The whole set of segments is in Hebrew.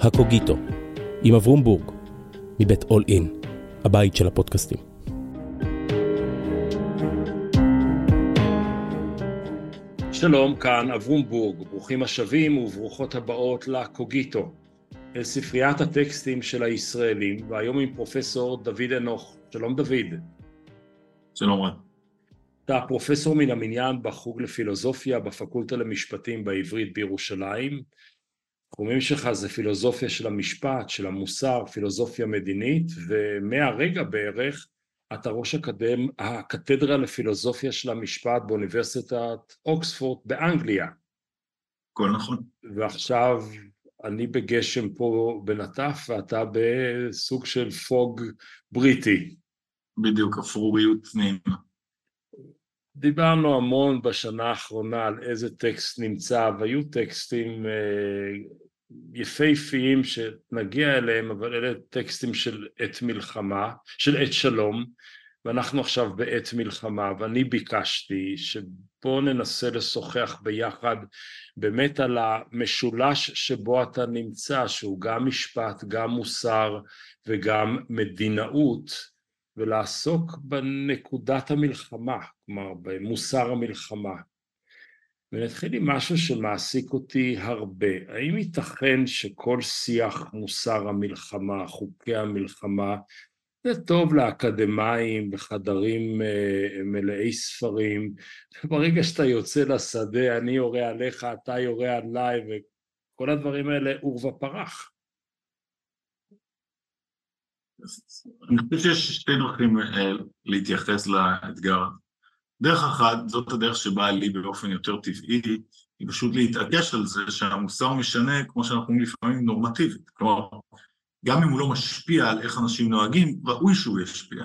הקוגיטו, עם אברום בורג, מבית אול אין, הבית של הפודקאסטים. שלום, כאן אברום בורג, ברוכים השבים וברוכות הבאות לקוגיטו, אל ספריית הטקסטים של הישראלים, והיום עם פרופסור דוד אנוך. שלום דוד. שלום רב. אתה פרופסור מן המניין בחוג לפילוסופיה בפקולטה למשפטים בעברית בירושלים. תחומים שלך זה פילוסופיה של המשפט, של המוסר, פילוסופיה מדינית, ומהרגע בערך אתה ראש הקדם, הקתדרה לפילוסופיה של המשפט באוניברסיטת אוקספורד באנגליה. הכל נכון. ועכשיו אני בגשם פה בנטף ואתה בסוג של פוג בריטי. בדיוק, אפרוריות נעימה. דיברנו המון בשנה האחרונה על איזה טקסט נמצא, והיו טקסטים אה, יפהפיים שנגיע אליהם, אבל אלה טקסטים של עת מלחמה, של עת שלום, ואנחנו עכשיו בעת מלחמה, ואני ביקשתי שבואו ננסה לשוחח ביחד באמת על המשולש שבו אתה נמצא, שהוא גם משפט, גם מוסר וגם מדינאות, ולעסוק בנקודת המלחמה, כלומר במוסר המלחמה. ונתחיל עם משהו שמעסיק אותי הרבה. האם ייתכן שכל שיח מוסר המלחמה, חוקי המלחמה, זה טוב לאקדמאים בחדרים uh, מלאי ספרים, ברגע שאתה יוצא לשדה, אני יורה עליך, אתה יורה עליי, וכל הדברים האלה עורבא פרח. אני חושב שיש שתי דרכים אה, להתייחס לאתגר. דרך אחת, זאת הדרך שבאה לי באופן יותר טבעי, היא פשוט להתעקש על זה שהמוסר משנה, כמו שאנחנו אומרים לפעמים, נורמטיבית. כלומר, גם אם הוא לא משפיע על איך אנשים נוהגים, ראוי שהוא ישפיע.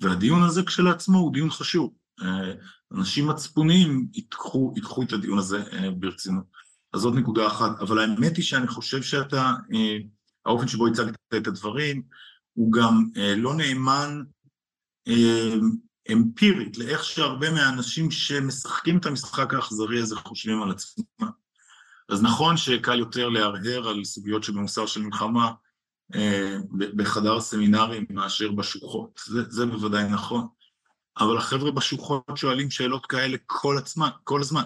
והדיון הזה כשלעצמו הוא דיון חשוב. אה, אנשים מצפוניים ייקחו, ייקחו את הדיון הזה אה, ברצינות. אז זאת נקודה אחת. אבל האמת היא שאני חושב שאתה, האופן שבו הצגת את הדברים, הוא גם אה, לא נאמן אה, אמפירית לאיך שהרבה מהאנשים שמשחקים את המשחק האכזרי הזה חושבים על עצמם. אז נכון שקל יותר להרהר על סוגיות שבמוסר של מלחמה אה, בחדר סמינרים מאשר בשוחות, זה, זה בוודאי נכון. אבל החבר'ה בשוחות שואלים שאלות כאלה כל, עצמה, כל הזמן.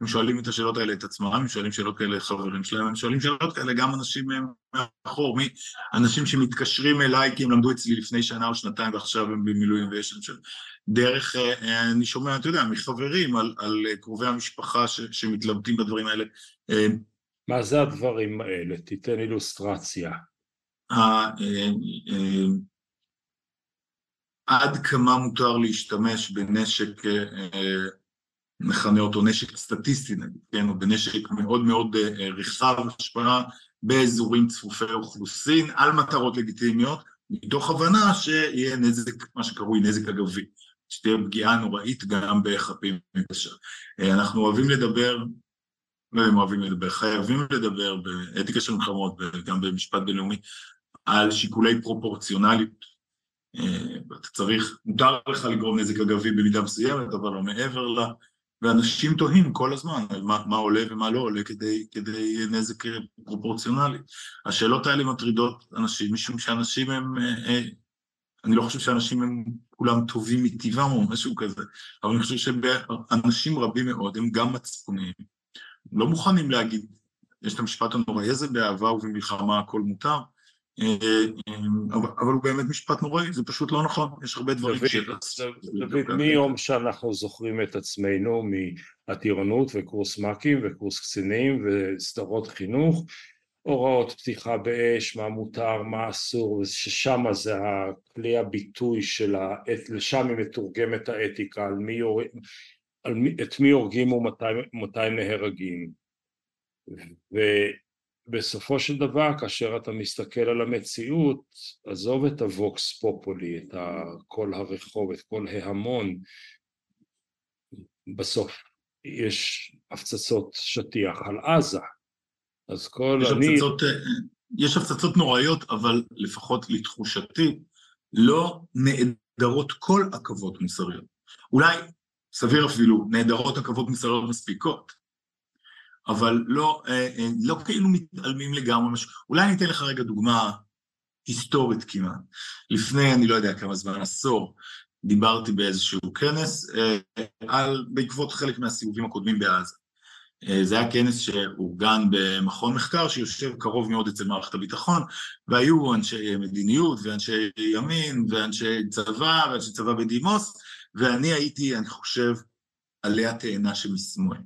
הם שואלים את השאלות האלה את עצמם, הם שואלים שאלות כאלה לחברים שלהם, הם שואלים שאלות כאלה גם אנשים מאחור, מי, אנשים שמתקשרים אליי כי הם למדו אצלי לפני שנה או שנתיים ועכשיו הם במילואים ויש להם של... דרך, אה, אה, אני שומע, אתה יודע, מחברים על, על קרובי המשפחה ש, שמתלבטים בדברים האלה. אה, מה זה הדברים האלה? תיתן אילוסטרציה. עד כמה מותר להשתמש בנשק נכנה אותו נשק סטטיסטי נגיד, כן, או בנשק מאוד מאוד אה, רחב השפעה באזורים צפופי אוכלוסין על מטרות לגיטימיות, מתוך הבנה שיהיה נזק, מה שקרוי נזק אגבי, שתהיה פגיעה נוראית גם בחפים מפשע. אה, אנחנו אוהבים לדבר, לא יודע אם אוהבים לדבר, חייבים לדבר באתיקה של מלחמות וגם במשפט בינלאומי על שיקולי פרופורציונליות. אה, אתה צריך, מותר לך לגרום נזק אגבי במידה מסוימת, אבל לא מעבר לה. ואנשים תוהים כל הזמן על מה, מה עולה ומה לא עולה כדי, כדי נזק פרופורציונלי. השאלות האלה מטרידות אנשים, משום שאנשים הם, אה, אה, אני לא חושב שאנשים הם כולם טובים מטבעם או משהו כזה, אבל אני חושב שאנשים רבים מאוד הם גם מצפוניים, לא מוכנים להגיד, יש את המשפט הנוראי הזה, באהבה ובמלחמה הכל מותר, אבל הוא באמת משפט נוראי, זה פשוט לא נכון, יש הרבה דברים ש... דוד, מיום שאנחנו זוכרים את עצמנו מהטירונות וקורס מ"כים וקורס קצינים וסדרות חינוך, הוראות פתיחה באש, מה מותר, מה אסור, ששם זה הכלי הביטוי של העת, לשם היא מתורגמת האתיקה, על מי, על מי, את מי הורגים ומתי נהרגים. בסופו של דבר כאשר אתה מסתכל על המציאות עזוב את הווקס פופולי את כל הרחוב את כל ההמון בסוף יש הפצצות שטיח על עזה. אז כל יש אני... הפצצות, אה, יש הפצצות נוראיות אבל לפחות לתחושתי לא נעדרות כל עכבות מוסריות. אולי סביר אפילו נעדרות עכבות מוסריות מספיקות אבל לא, לא כאילו מתעלמים לגמרי, אולי אני אתן לך רגע דוגמה היסטורית כמעט. לפני, אני לא יודע כמה זמן, עשור, דיברתי באיזשהו כנס על, בעקבות חלק מהסיבובים הקודמים בעזה. זה היה כנס שאורגן במכון מחקר שיושב קרוב מאוד אצל מערכת הביטחון, והיו אנשי מדיניות ואנשי ימין ואנשי צבא ואנשי צבא בדימוס, ואני הייתי, אני חושב, עלי התאנה שמשמאל.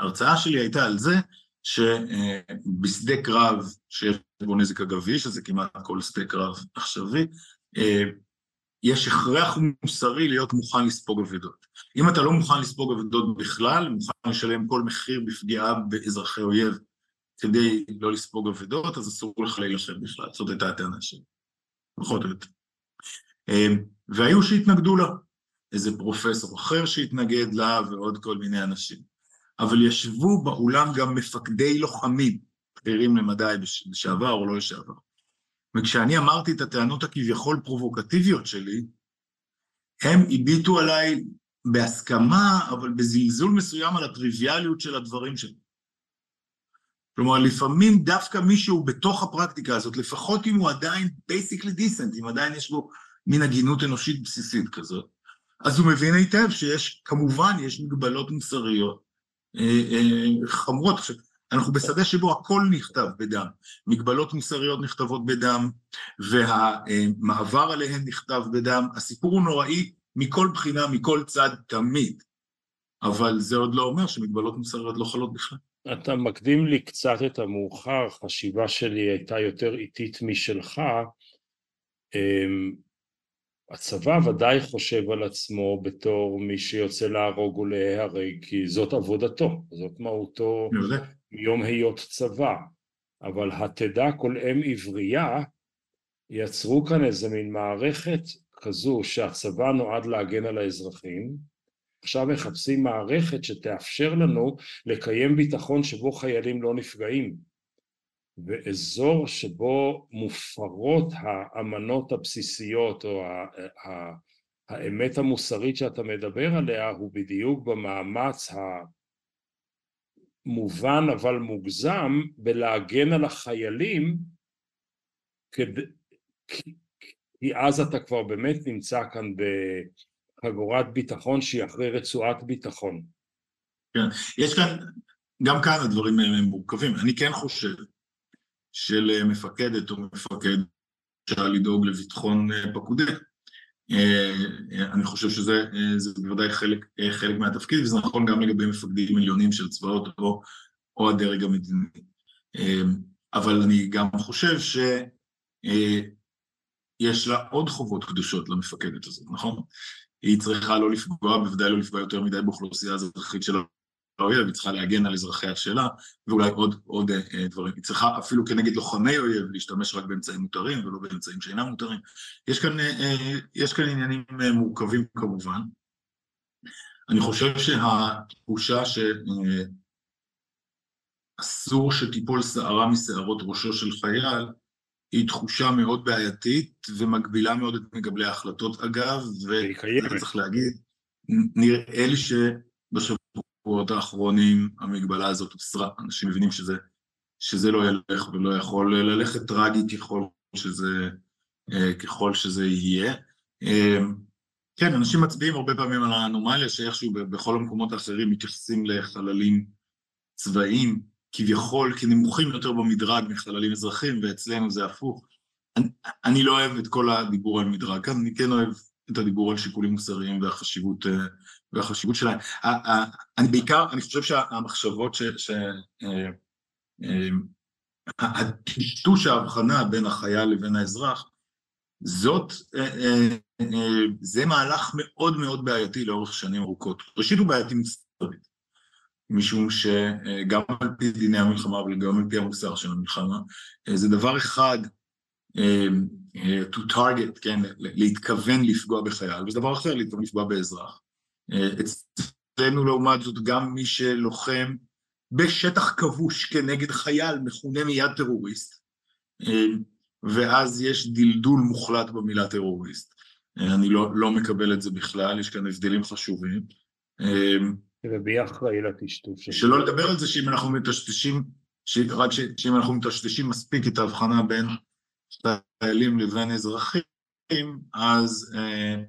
וההרצאה שלי הייתה על זה שבשדה קרב שיש בו נזק אגבי, שזה כמעט כל שדה קרב עכשווי, יש הכרח מוסרי להיות מוכן לספוג אבדות. אם אתה לא מוכן לספוג אבדות בכלל, מוכן לשלם כל מחיר בפגיעה באזרחי אויב כדי לא לספוג אבדות, אז אסור לך להילחם בכלל, זאת הייתה הטענה שלי, פחות או יותר. והיו שהתנגדו לה, איזה פרופסור אחר שהתנגד לה ועוד כל מיני אנשים. אבל ישבו באולם גם מפקדי לוחמים, בכירים למדי לשעבר או לא לשעבר. וכשאני אמרתי את הטענות הכביכול פרובוקטיביות שלי, הם הביטו עליי בהסכמה, אבל בזלזול מסוים על הטריוויאליות של הדברים שלי. כלומר, לפעמים דווקא מישהו בתוך הפרקטיקה הזאת, לפחות אם הוא עדיין basically decent, אם עדיין יש בו מין הגינות אנושית בסיסית כזאת, אז הוא מבין היטב שיש, כמובן, יש מגבלות מוסריות אה, אה, חמורות. עכשיו, אנחנו בשדה שבו הכל נכתב בדם, מגבלות מוסריות נכתבות בדם, והמעבר עליהן נכתב בדם, הסיפור הוא נוראי מכל בחינה, מכל צד, תמיד. אבל זה עוד לא אומר שמגבלות מוסריות לא חלות בכלל. אתה מקדים לי קצת את המאוחר, חשיבה שלי הייתה יותר איטית משלך. הצבא ודאי חושב על עצמו בתור מי שיוצא להרוג ולהיהרג, כי זאת עבודתו, זאת מהותו מיום היות צבא. אבל התדע כל אם עברייה, יצרו כאן איזה מין מערכת כזו שהצבא נועד להגן על האזרחים, עכשיו מחפשים מערכת שתאפשר לנו לקיים ביטחון שבו חיילים לא נפגעים. ואזור שבו מופרות האמנות הבסיסיות או האמת המוסרית שאתה מדבר עליה הוא בדיוק במאמץ המובן אבל מוגזם בלהגן על החיילים כדי, כי אז אתה כבר באמת נמצא כאן בחגורת ביטחון שהיא אחרי רצועת ביטחון. כן, יש כאן, גם כאן הדברים הם מורכבים. אני כן חושב של מפקדת או מפקד אפשר לדאוג לביטחון פקודי. אני חושב שזה בוודאי חלק, חלק מהתפקיד, וזה נכון גם לגבי מפקדים עליונים של צבאות או, או הדרג המדיני. אבל אני גם חושב ש... יש לה עוד חובות קדושות למפקדת הזאת, נכון? היא צריכה לא לפגוע, בוודאי לא לפגוע יותר מדי באוכלוסייה האזרחית של האויב, היא צריכה להגן על אזרחיה שלה, ואולי עוד, עוד אה, דברים. היא צריכה אפילו כנגד לוחמי אויב להשתמש רק באמצעים מותרים ולא באמצעים שאינם מותרים. יש כאן, אה, יש כאן עניינים אה, מורכבים כמובן. אני חושב שהתחושה שאסור שתיפול שערה משערות ראשו של חייל, היא תחושה מאוד בעייתית ומגבילה מאוד את מקבלי ההחלטות אגב, וצריך להגיד, נראה לי שבשבועות האחרונים המגבלה הזאת הוסרה, אנשים מבינים שזה, שזה לא ילך ולא יכול ללכת טרגי ככל שזה, אה, ככל שזה יהיה. אה, כן, אנשים מצביעים הרבה פעמים על האנומליה שאיכשהו בכל המקומות האחרים מתייחסים לחללים צבאיים, כביכול כנמוכים יותר במדרג מחללים אזרחים, ואצלנו זה הפוך. אני, אני לא אוהב את כל הדיבור על מדרג כאן, אני כן אוהב את הדיבור על שיקולים מוסריים והחשיבות, אה, והחשיבות שלהם. אני בעיקר, אני חושב שהמחשבות ש... אה, אה, הטשטוש ההבחנה בין החייל לבין האזרח, זאת, זה מהלך מאוד מאוד בעייתי לאורך שנים ארוכות. ראשית הוא בעייתי מוסרית. משום שגם על פי דיני המלחמה אבל גם על פי המוסר של המלחמה, זה דבר אחד to target, כן, להתכוון לפגוע בחייל, וזה דבר אחר להתכוון לפגוע באזרח. אצלנו לעומת זאת גם מי שלוחם בשטח כבוש כנגד חייל מכונה מיד טרוריסט, ואז יש דלדול מוחלט במילה טרוריסט. אני לא, לא מקבל את זה בכלל, יש כאן הבדלים חשובים. ומי אחראי לטשטוש הזה? שלא לדבר על זה שאם אנחנו מטשטשים, רק שאם אנחנו מטשטשים מספיק את ההבחנה בין חיילים לבין אזרחים, אז אה,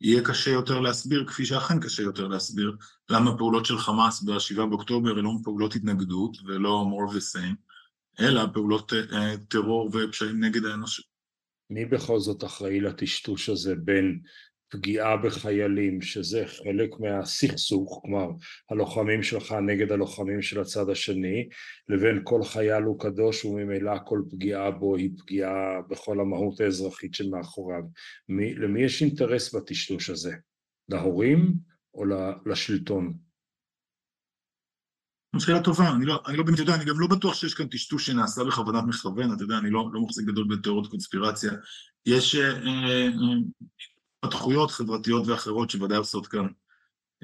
יהיה קשה יותר להסביר, כפי שאכן קשה יותר להסביר, למה פעולות של חמאס ב-7 באוקטובר הן לא פעולות התנגדות ולא more of the same, אלא פעולות אה, טרור ופשעים נגד האנושות. מי בכל זאת אחראי לטשטוש הזה בין פגיעה בחיילים, שזה חלק מהסכסוך, כלומר הלוחמים שלך נגד הלוחמים של הצד השני, לבין כל חייל הוא קדוש וממילא כל פגיעה בו היא פגיעה בכל המהות האזרחית שמאחוריו. מי, למי יש אינטרס בטשטוש הזה? להורים או לשלטון? שאלה טובה, אני לא, אני לא באמת יודע, אני גם לא בטוח שיש כאן טשטוש שנעשה בכוונת מכוון, אתה יודע, אני לא, לא מחזיק גדול בתיאוריות קונספירציה. יש אה, אה, התפתחויות חברתיות ואחרות שוודאי עושות כאן,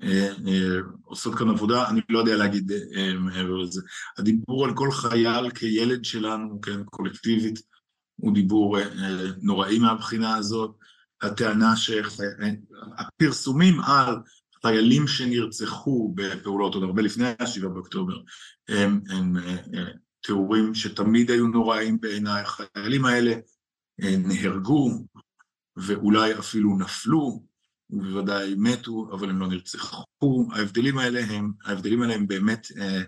אה, אה, עושות כאן עבודה, אני לא יודע להגיד אה, מעבר לזה. הדיבור על כל חייל כילד שלנו, כן, קולקטיבית, הוא דיבור נוראי מהבחינה הזאת. הטענה שהפרסומים על חיילים שנרצחו בפעולות עוד הרבה לפני ה-7 באוקטובר הם, הם תיאורים שתמיד היו נוראים בעיניי. החיילים האלה נהרגו, ואולי אפילו נפלו, ובוודאי מתו, אבל הם לא נרצחו. ההבדלים האלה הם, ההבדלים האלה הם באמת, אה,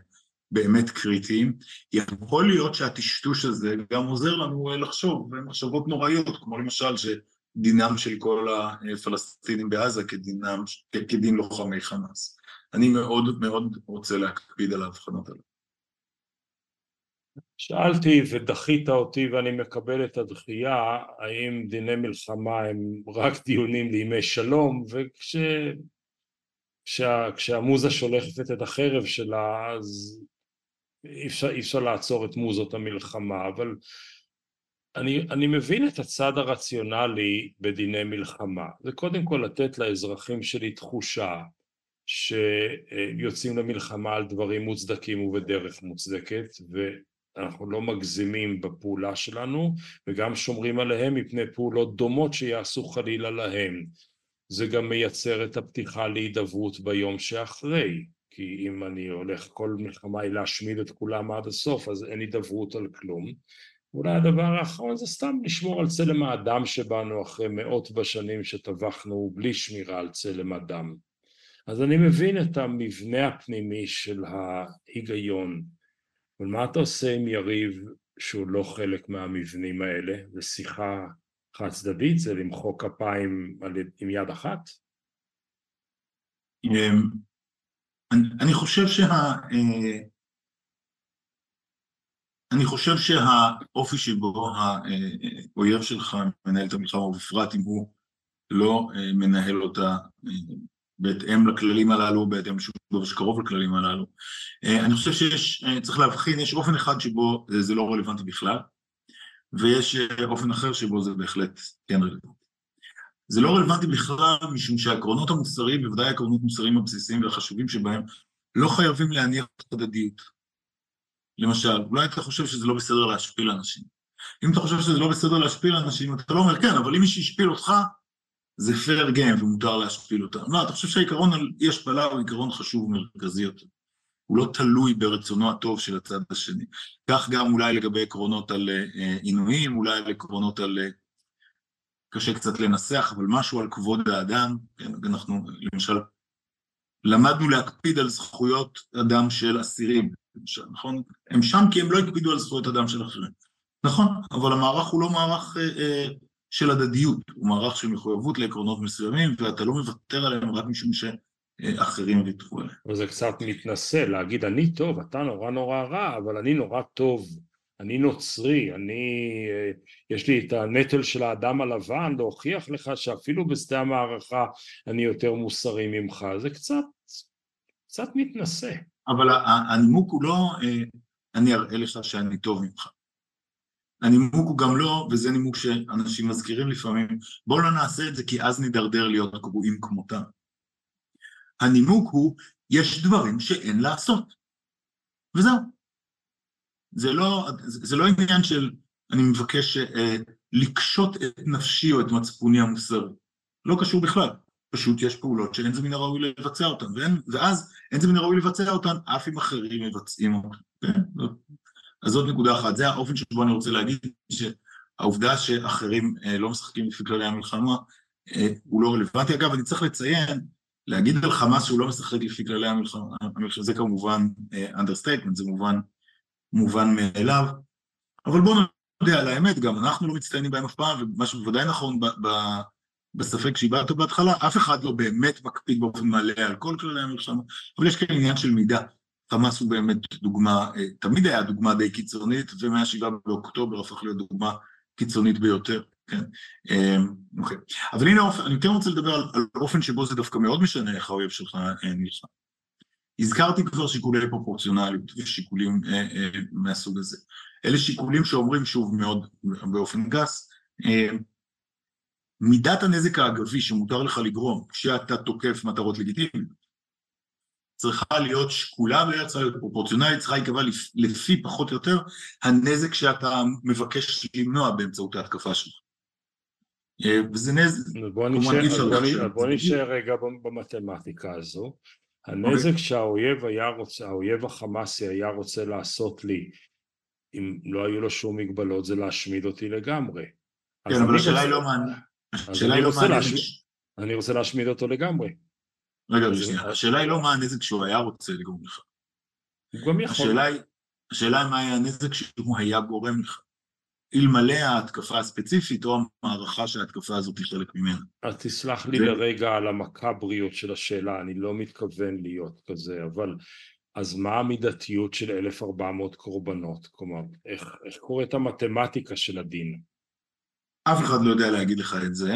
באמת קריטיים. יכול להיות שהטשטוש הזה גם עוזר לנו לחשוב מחשבות נוראיות, כמו למשל שדינם של כל הפלסטינים בעזה כדינם, כדין לוחמי חמאס. אני מאוד מאוד רוצה להקפיד על ההבחנות האלה. שאלתי ודחית אותי ואני מקבל את הדחייה, האם דיני מלחמה הם רק דיונים לימי שלום, וכשהמוזה וכש, שולחת את החרב שלה אז אי אפשר, אי אפשר לעצור את מוזות המלחמה, אבל אני, אני מבין את הצד הרציונלי בדיני מלחמה, זה קודם כל לתת לאזרחים שלי תחושה שיוצאים למלחמה על דברים מוצדקים ובדרך מוצדקת, ו... אנחנו לא מגזימים בפעולה שלנו וגם שומרים עליהם מפני פעולות דומות שיעשו חלילה להם. זה גם מייצר את הפתיחה להידברות ביום שאחרי, כי אם אני הולך כל מלחמה היא להשמיד את כולם עד הסוף אז אין הידברות על כלום. אולי הדבר האחרון זה סתם לשמור על צלם האדם שבנו אחרי מאות בשנים שטבחנו בלי שמירה על צלם אדם. אז אני מבין את המבנה הפנימי של ההיגיון אבל מה אתה עושה עם יריב שהוא לא חלק מהמבנים האלה? זה שיחה חד צדדית? זה למחוא כפיים עם יד אחת? אמ, אני חושב שה... אה, אני חושב שהאופי שבו האויב שלך מנהל את המלחמה, ובפרט אם הוא לא אה, מנהל אותה אה, בהתאם לכללים הללו, בהתאם לשום שקרוב לכללים הללו. אה, אני חושב שיש, אה, צריך להבחין, יש אופן אחד שבו אה, זה לא רלוונטי בכלל, ויש אופן אחר שבו זה בהחלט כן רלוונטי. זה לא רלוונטי בכלל משום שהעקרונות המוסריים, בוודאי העקרונות המוסריים הבסיסיים והחשובים שבהם, לא חייבים להניח הדדיות. למשל, אולי אתה חושב שזה לא בסדר להשפיל אנשים. אם אתה חושב שזה לא בסדר להשפיל אנשים, אתה לא אומר כן, אבל אם מישהו השפיל אותך, זה פייר גיים ומותר להשפיל אותם. לא, אתה חושב שהעיקרון על אי השפלה הוא עיקרון חשוב ומרכזי יותר. הוא לא תלוי ברצונו הטוב של הצד השני. כך גם אולי לגבי עקרונות על אה, עינויים, אולי על עקרונות על... אה, קשה קצת לנסח, אבל משהו על כבוד האדם, כן, אנחנו למשל למדנו להקפיד על זכויות אדם של אסירים, למשל, נכון? הם שם כי הם לא הקפידו על זכויות אדם של אחרים. נכון, אבל המערך הוא לא מערך אה, אה, של הדדיות, הוא מערך של מחויבות לעקרונות מסוימים, ואתה לא מוותר עליהם רק משום שאחרים ויתרו עליהם. וזה קצת מתנשא, להגיד אני טוב, אתה נורא נורא רע, אבל אני נורא טוב, אני נוצרי, אני, אה, יש לי את הנטל של האדם הלבן להוכיח לך שאפילו בשדה המערכה אני יותר מוסרי ממך, זה קצת, קצת מתנשא. אבל הנימוק הוא לא, אה, אני אראה לך שאני טוב ממך. הנימוק הוא גם לא, וזה נימוק שאנשים מזכירים לפעמים, בואו לא נעשה את זה כי אז נידרדר להיות גרועים כמותם. הנימוק הוא, יש דברים שאין לעשות, וזהו. זה לא, זה לא עניין של אני מבקש אה, לקשות את נפשי או את מצפוני המוסרי, לא קשור בכלל. פשוט יש פעולות שאין זה מן הראוי לבצע אותן, ואין, ואז אין זה מן הראוי לבצע אותן אף אם אחרים מבצעים אותן. כן? אז זאת נקודה אחת, זה האופן שבו אני רוצה להגיד שהעובדה שאחרים אה, לא משחקים לפי כללי המלחמה אה, הוא לא רלוונטי. אגב, אני צריך לציין, להגיד על חמאס שהוא לא משחק לפי כללי המלחמה, זה כמובן אה, זה מובן, מובן מאליו, אבל בואו נודה על האמת, גם אנחנו לא מצטיינים בהם אף פעם, ומה שבוודאי נכון ב, ב, בספק שהבעת בהתחלה, אף אחד לא באמת מקפיד באופן מלא על כל כללי המלחמה, אבל יש כאן עניין של מידה. חמאס הוא באמת דוגמה, אה, תמיד היה דוגמה די קיצונית, ומהשבעה באוקטובר הפך להיות דוגמה קיצונית ביותר, כן. אמ, אוקיי. אבל הנה, אני כן רוצה לדבר על, על אופן שבו זה דווקא מאוד משנה איך האויב שלך אה, נלחם. הזכרתי כבר שיקולי פרופורציונליות ושיקולים אה, אה, מהסוג הזה. אלה שיקולים שאומרים שוב מאוד באופן גס, אה, מידת הנזק האגבי שמותר לך לגרום כשאתה תוקף מטרות לגיטימיות צריכה להיות שקולה ולא צריכה להיות פרופורציונלית, צריכה להיקבע לפי פחות או יותר הנזק שאתה מבקש למנוע באמצעות ההתקפה שלך. אה, וזה נזק, בוא נשאר רגע במתמטיקה הזו. הנזק okay. שהאויב היה רוצה, האויב החמאסי היה רוצה לעשות לי, אם לא היו לו שום מגבלות, זה להשמיד אותי לגמרי. כן, אבל השאלה היא לא מה... השאלה היא לא הנזק... אני רוצה להשמיד אותו לגמרי. רגע, שנייה, השאלה היא לא מה הנזק שהוא היה רוצה לגרום לך. הוא גם יכול. השאלה היא מה היה הנזק שהוא היה גורם לך. אלמלא ההתקפה הספציפית או המערכה שההתקפה הזאת היא חלק ממנה. אז תסלח לי ו... לרגע על המקבריות של השאלה, אני לא מתכוון להיות כזה, אבל אז מה המידתיות של 1400 קורבנות? כלומר, איך, איך קורית המתמטיקה של הדין? אף אחד לא יודע להגיד לך את זה,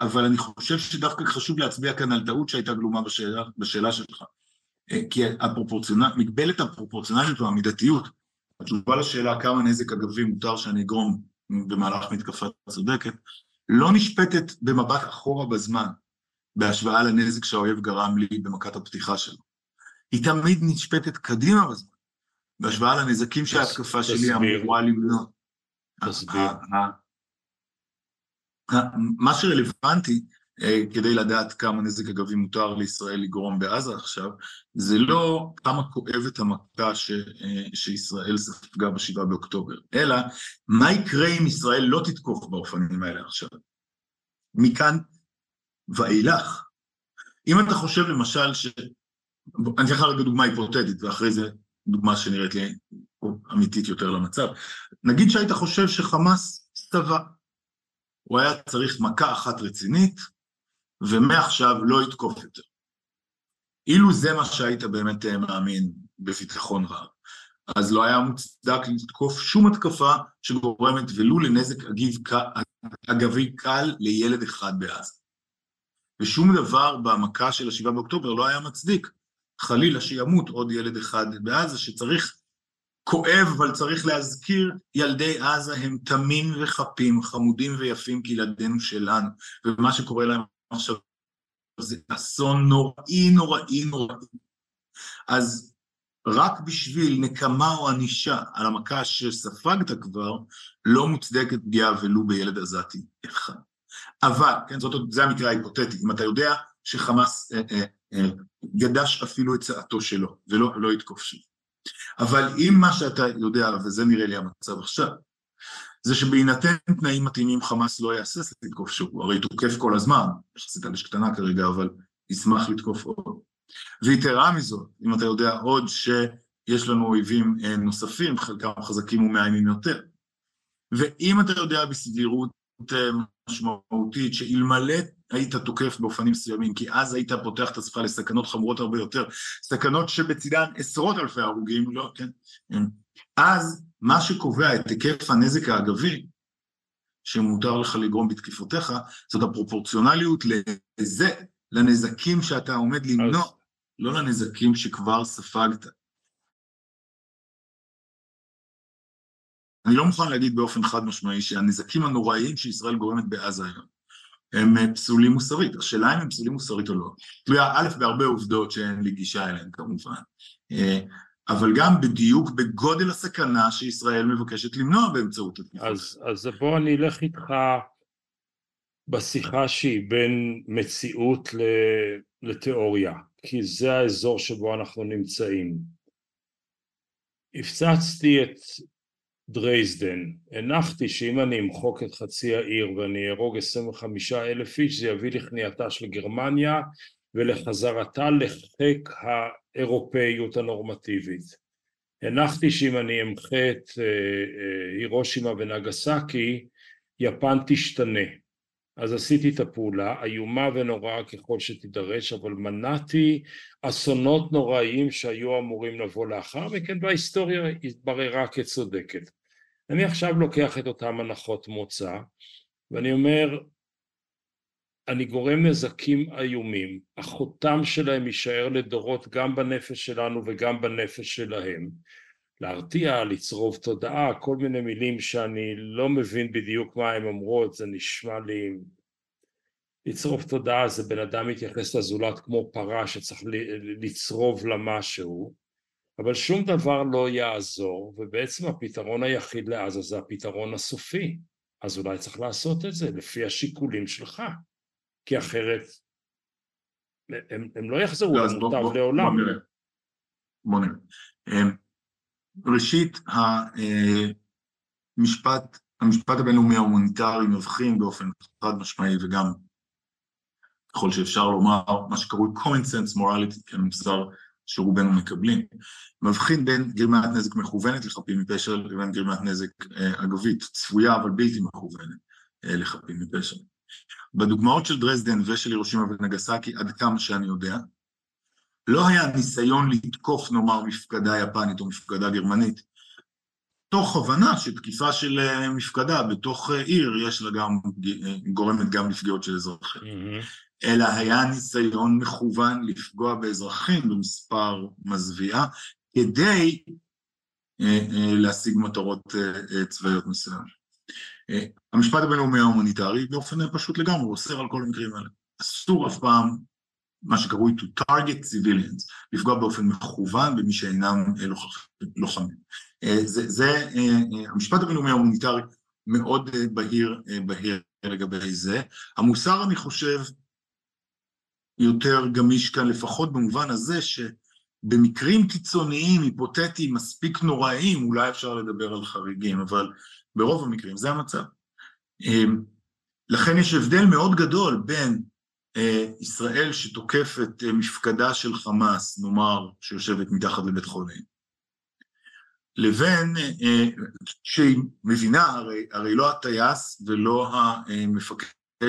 אבל אני חושב שדווקא חשוב להצביע כאן על טעות שהייתה גלומה בשאלה, בשאלה שלך. אה, כי הפרופורציונל, מגבלת הפרופורציונליות והמידתיות התשובה לשאלה כמה נזק אגבי מותר שאני אגרום במהלך מתקפה צודקת, לא נשפטת במבט אחורה בזמן, בהשוואה לנזק שהאויב גרם לי במכת הפתיחה שלו. היא תמיד נשפטת קדימה בזמן, בהשוואה לנזקים שההתקפה שלי אמורה למנוע. תסביר. מה שרלוונטי אה, כדי לדעת כמה נזק אגבי מותר לישראל לגרום בעזה עכשיו, זה לא כמה כואבת המכה ש, אה, שישראל ספגה בשבעה באוקטובר, אלא מה יקרה אם ישראל לא תתקוף באופנים האלה עכשיו. מכאן ואילך. אם אתה חושב למשל ש... אני אתן לך רגע דוגמה היפותטית, ואחרי זה דוגמה שנראית לי אמיתית יותר למצב. נגיד שהיית חושב שחמאס צבא. הוא היה צריך מכה אחת רצינית, ומעכשיו לא יתקוף יותר. אילו זה מה שהיית באמת אה, מאמין בביטחון רב, אז לא היה מוצדק לתקוף שום התקפה שגורמת ולו לנזק אגיב, אגבי קל לילד אחד בעזה. ושום דבר במכה של השבעה באוקטובר לא היה מצדיק, חלילה שימות עוד ילד אחד בעזה שצריך, כואב אבל צריך להזכיר, ילדי עזה הם תמים וחפים, חמודים ויפים כילדינו שלנו, ומה שקורה להם עכשיו זה אסון נוראי, נוראי, נוראי. אז רק בשביל נקמה או ענישה על המכה שספגת כבר, לא מוצדקת פגיעה ולו בילד עזתי אחד. אבל, כן, זאת, זה המקרה ההיפותטי, אם אתה יודע שחמאס אה, אה, אה, גדש אפילו את צעתו שלו, ולא לא יתקוף שוב. אבל אם מה שאתה יודע, וזה נראה לי המצב עכשיו, זה שבהינתן תנאים מתאימים חמאס לא יהסס לתקוף שוב, הרי תוקף כל הזמן, יחסית אש קטנה כרגע, אבל ישמח לתקוף עוד. ויתרה מזאת, אם אתה יודע עוד שיש לנו אויבים אה, נוספים, חלקם חזקים ומאיימים יותר, ואם אתה יודע בסבירות משמעותית שאלמלא היית תוקף באופנים מסוימים, כי אז היית פותח את עצמך לסכנות חמורות הרבה יותר, סכנות שבצדן עשרות אלפי הרוגים, לא, כן, אז מה שקובע את היקף הנזק האגבי שמותר לך לגרום בתקיפותיך, זאת הפרופורציונליות לזה, לנזקים שאתה עומד למנוע, לא לנזקים שכבר ספגת. אני לא מוכן להגיד באופן חד משמעי שהנזקים הנוראיים שישראל גורמת בעזה היום הם פסולים מוסרית. השאלה אם הם פסולים מוסרית או לא. תלויה א' בהרבה עובדות שאין לי גישה אליהן כמובן. אה, אבל גם בדיוק בגודל הסכנה שישראל מבקשת למנוע באמצעות התקיפות. אז, אז בוא אני אלך איתך בשיחה שהיא בין מציאות לתיאוריה, כי זה האזור שבו אנחנו נמצאים. הפצצתי את דרייזדן, הנחתי שאם אני אמחוק את חצי העיר ואני אהרוג 25 אלף איש זה יביא לכניעתה של גרמניה ולחזרתה לחיק האירופאיות הנורמטיבית. הנחתי שאם אני אמחה את אה, אה, הירושימה ונגסקי יפן תשתנה. אז עשיתי את הפעולה איומה ונוראה ככל שתידרש אבל מנעתי אסונות נוראיים שהיו אמורים לבוא לאחר מכן וההיסטוריה התבררה כצודקת אני עכשיו לוקח את אותם הנחות מוצא ואני אומר אני גורם נזקים איומים, החותם שלהם יישאר לדורות גם בנפש שלנו וגם בנפש שלהם. להרתיע, לצרוב תודעה, כל מיני מילים שאני לא מבין בדיוק מה הן אומרות, זה נשמע לי... לצרוב תודעה זה בן אדם מתייחס לזולת כמו פרה שצריך לצרוב לה משהו, אבל שום דבר לא יעזור, ובעצם הפתרון היחיד לעזה זה הפתרון הסופי, אז אולי צריך לעשות את זה לפי השיקולים שלך. כי אחרת הם, הם לא יחזרו לא, למוטב בוא, לעולם. בוא נראה. בוא נראה. אמ, ראשית, המשפט, המשפט הבינלאומי ההומניטרי מבחין באופן חד משמעי וגם ככל שאפשר לומר מה שקרוי common sense morality כמוסר שרובנו מקבלים, מבחין בין גרימת נזק מכוונת לחפים מפשע לבין גרימת נזק אה, אגבית, צפויה אבל בלתי מכוונת אה, לחפים מפשע. בדוגמאות של דרזדן ושל הירושימה ונגסאקי, עד כמה שאני יודע, לא היה ניסיון לתקוף נאמר מפקדה יפנית או מפקדה גרמנית, תוך הבנה שתקיפה של אה, מפקדה בתוך עיר יש לה גם, גורמת גם לפגיעות של אזרחים. Mm-hmm. אלא היה ניסיון מכוון לפגוע באזרחים במספר מזוויע, כדי להשיג מטרות צבאיות מסוימות. המשפט הבינלאומי ההומניטרי באופן פשוט לגמרי, הוא אוסר על כל המקרים האלה. אסור אף פעם, מה שקרוי to target civilians, לפגוע באופן מכוון במי שאינם אה, לוחמים. אה, זה, זה, אה, המשפט הבינלאומי ההומניטרי מאוד בהיר, בהיר לגבי זה. המוסר, אני חושב, יותר גמיש כאן, לפחות במובן הזה שבמקרים קיצוניים, היפותטיים, מספיק נוראיים, אולי אפשר לדבר על חריגים, אבל ברוב המקרים זה המצב. אמ, לכן יש הבדל מאוד גדול בין אה, ישראל שתוקפת אה, מפקדה של חמאס, נאמר, שיושבת מתחת לבית חולים, לבין אה, שהיא מבינה, הרי, הרי לא הטייס ולא המפקד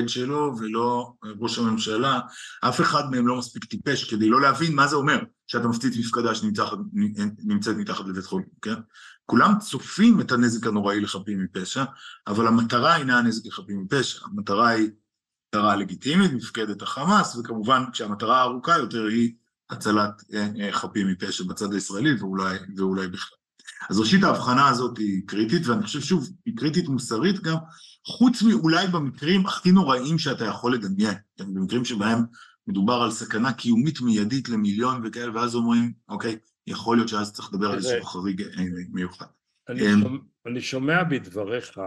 שלו ולא ראש הממשלה, אף אחד מהם לא מספיק טיפש כדי לא להבין מה זה אומר שאתה מפציץ מפקדה שנמצאת מתחת לבית חולים, כן? כולם צופים את הנזק הנוראי לחפים מפשע, אבל המטרה אינה הנזק לחפים מפשע, המטרה היא מטרה לגיטימית, מפקדת החמאס, וכמובן כשהמטרה הארוכה יותר היא הצלת אה, אה, חפים מפשע בצד הישראלי ואולי, ואולי בכלל. אז ראשית ההבחנה הזאת היא קריטית, ואני חושב שוב, היא קריטית מוסרית גם, חוץ מאולי במקרים הכי נוראים שאתה יכול לדמיין, כן, במקרים שבהם מדובר על סכנה קיומית מיידית למיליון וכאלה, ואז אומרים, אוקיי, יכול להיות שאז צריך לדבר על איזשהו חריג אה, מיוחד. אמ, אני שומע בדבריך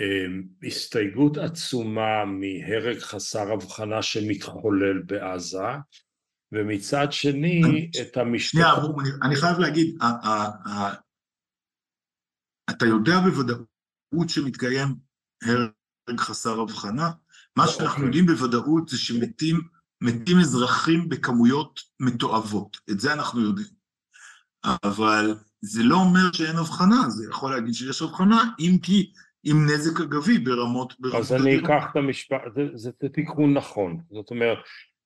אמ, הסתייגות עצומה מהרג חסר הבחנה שמתחולל בעזה, ומצד שני את המשפט... שנייה, אני חייב להגיד, אתה יודע בוודאות שמתקיים הרג חסר הבחנה? מה שאנחנו אוקיי. יודעים בוודאות זה שמתים מתים אזרחים בכמויות מתועבות, את זה אנחנו יודעים. אבל זה לא אומר שאין הבחנה, זה יכול להגיד שיש הבחנה, אם כי עם נזק אגבי ברמות... אז אני אקח את המשפט, זה, זה, זה תיקון נכון, זאת אומרת,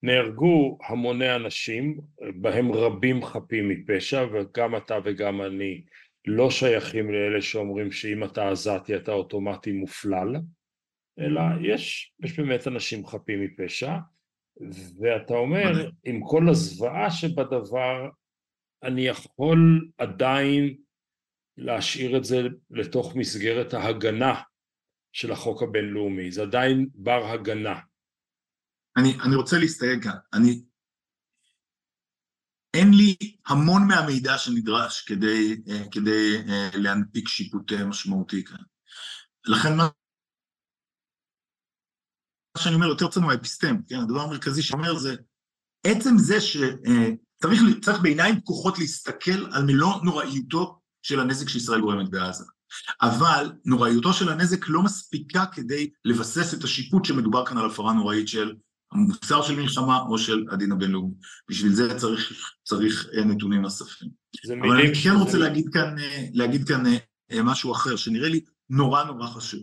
נהרגו המוני אנשים, בהם רבים חפים מפשע, וגם אתה וגם אני לא שייכים לאלה שאומרים שאם אתה עזתי אתה אוטומטי מופלל, אלא יש, יש באמת אנשים חפים מפשע, ואתה אומר, עם כל הזוועה שבדבר, אני יכול עדיין להשאיר את זה לתוך מסגרת ההגנה של החוק הבינלאומי, זה עדיין בר הגנה. אני, אני רוצה להסתייג כאן, אני... אין לי המון מהמידע שנדרש כדי, אה, כדי אה, להנפיק שיפוט משמעותי כאן. לכן מה שאני אומר יותר צנוע, אפיסטם, כן, הדבר המרכזי שאומר זה, עצם זה שצריך בעיניים פקוחות להסתכל על מלוא נוראיותו של הנזק שישראל גורמת בעזה. אבל נוראיותו של הנזק לא מספיקה כדי לבסס את השיפוט שמדובר כאן על הפרה נוראית של המוסר של מלחמה או של הדין הבינלאומי. בשביל זה צריך, צריך נתונים נוספים. אבל אני כן רוצה להגיד כאן, להגיד כאן משהו אחר, שנראה לי נורא נורא חשוב.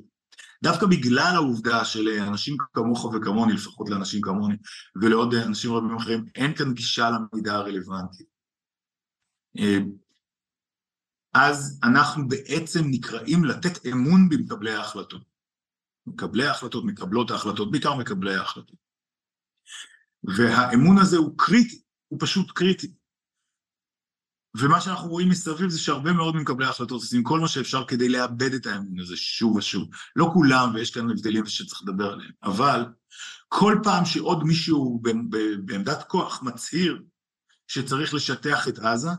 דווקא בגלל העובדה שלאנשים כמוך וכמוני, לפחות לאנשים כמוני, ולעוד אנשים רבים אחרים, אין כאן גישה למידע הרלוונטי. אז אנחנו בעצם נקראים לתת אמון במקבלי ההחלטות. מקבלי ההחלטות, מקבלות ההחלטות, בעיקר מקבלי ההחלטות. והאמון הזה הוא קריטי, הוא פשוט קריטי. ומה שאנחנו רואים מסביב זה שהרבה מאוד ממקבלי ההחלטות עושים כל מה שאפשר כדי לאבד את האמון הזה שוב ושוב. לא כולם, ויש כאן הבדלים שצריך לדבר עליהם, אבל כל פעם שעוד מישהו בעמדת כוח מצהיר שצריך לשטח את עזה,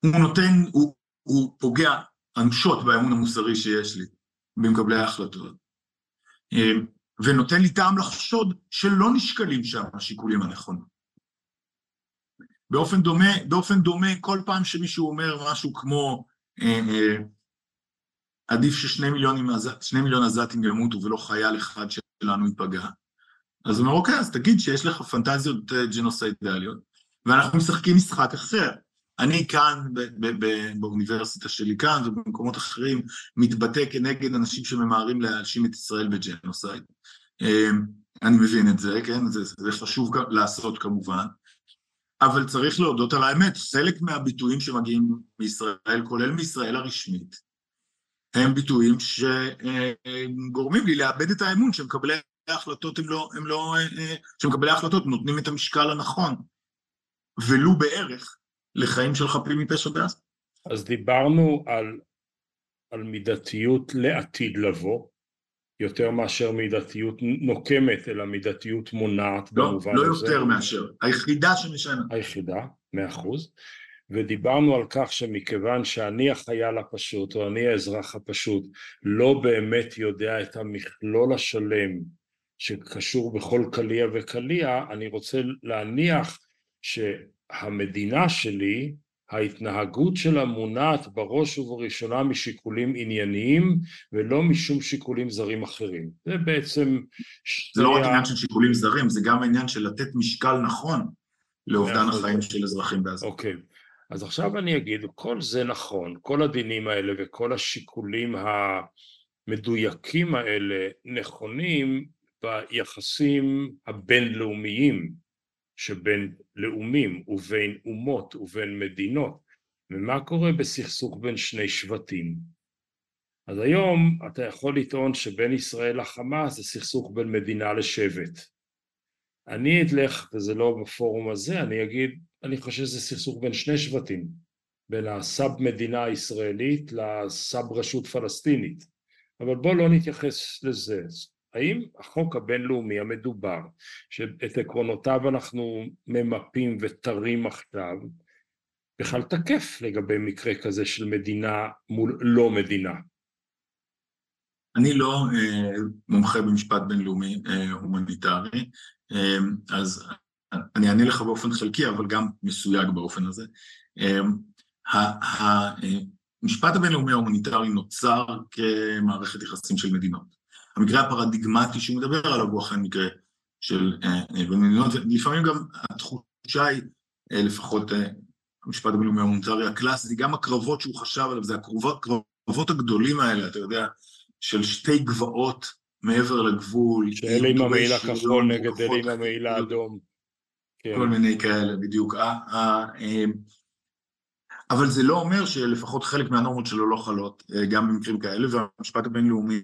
הוא נותן, הוא, הוא פוגע אנושות באמון המוסרי שיש לי במקבלי ההחלטות, ונותן לי טעם לחשוד שלא נשקלים שם השיקולים הנכונים. באופן דומה, באופן דומה, כל פעם שמישהו אומר משהו כמו אה, אה, עדיף ששני מיליון, מיליון עזתים ימותו ולא חייל אחד שלנו ייפגע, אז הוא אומר, אוקיי, אז תגיד שיש לך פנטזיות אה, ג'נוסיידליות, ואנחנו משחקים משחק אחר. אני כאן, באוניברסיטה שלי כאן ובמקומות אחרים, מתבטא כנגד אנשים שממהרים להאשים את ישראל בג'נוסייד. אה, אני מבין את זה, כן? זה, זה חשוב לעשות כמובן. אבל צריך להודות על האמת, חלק מהביטויים שמגיעים מישראל, כולל מישראל הרשמית, הם ביטויים שגורמים לי לאבד את האמון שמקבלי ההחלטות הם לא, הם לא, שמקבלי ההחלטות נותנים את המשקל הנכון, ולו בערך, לחיים של חפים מפשע בעזה. אז דיברנו על, על מידתיות לעתיד לבוא, יותר מאשר מידתיות נוקמת, אלא מידתיות מונעת לא, במובן לא הזה. לא יותר מאשר, היחידה שמשנה. היחידה, מאה אחוז. ודיברנו על כך שמכיוון שאני החייל הפשוט, או אני האזרח הפשוט, לא באמת יודע את המכלול השלם שקשור בכל קליע וקליע, אני רוצה להניח שהמדינה שלי ההתנהגות שלה מונעת בראש ובראשונה משיקולים ענייניים ולא משום שיקולים זרים אחרים. זה בעצם... זה לא רק עניין של שיקולים זרים, זה גם עניין של לתת משקל נכון לאובדן החיים של אזרחים בעזה. אוקיי, אז עכשיו אני אגיד, כל זה נכון, כל הדינים האלה וכל השיקולים המדויקים האלה נכונים ביחסים הבינלאומיים שבין לאומים ובין אומות ובין מדינות, ומה קורה בסכסוך בין שני שבטים. אז היום אתה יכול לטעון שבין ישראל לחמאס זה סכסוך בין מדינה לשבט. אני אתלך, וזה לא בפורום הזה, אני אגיד, אני חושב שזה סכסוך בין שני שבטים, בין הסאב מדינה הישראלית לסאב רשות פלסטינית. אבל בואו לא נתייחס לזה. האם החוק הבינלאומי המדובר, שאת עקרונותיו אנחנו ממפים ותרים עכשיו, בכלל תקף לגבי מקרה כזה של מדינה מול לא מדינה? אני לא אה, מומחה במשפט בינלאומי אה, הומניטרי, אה, אז אני אענה לך באופן חלקי, אבל גם מסויג באופן הזה. אה, המשפט הבינלאומי ההומניטרי נוצר כמערכת יחסים של מדינות. המקרה הפרדיגמטי שהוא מדבר עליו הוא אכן מקרה של אה, אה, ולפעמים גם התחושה היא, אה, לפחות המשפט הבינלאומי ההומניטרי הקלאסי, גם הקרבות שהוא חשב עליו, זה הקרבות, הקרבות הגדולים האלה, אתה יודע, של שתי גבעות מעבר לגבול. שאלה עם המעיל הכחול נגד אלה עם המעיל האדום. כן. כל מיני כאלה, בדיוק. אבל זה לא אומר שלפחות חלק מהנורמות שלו לא חלות, גם במקרים כאלה, והמשפט הבינלאומי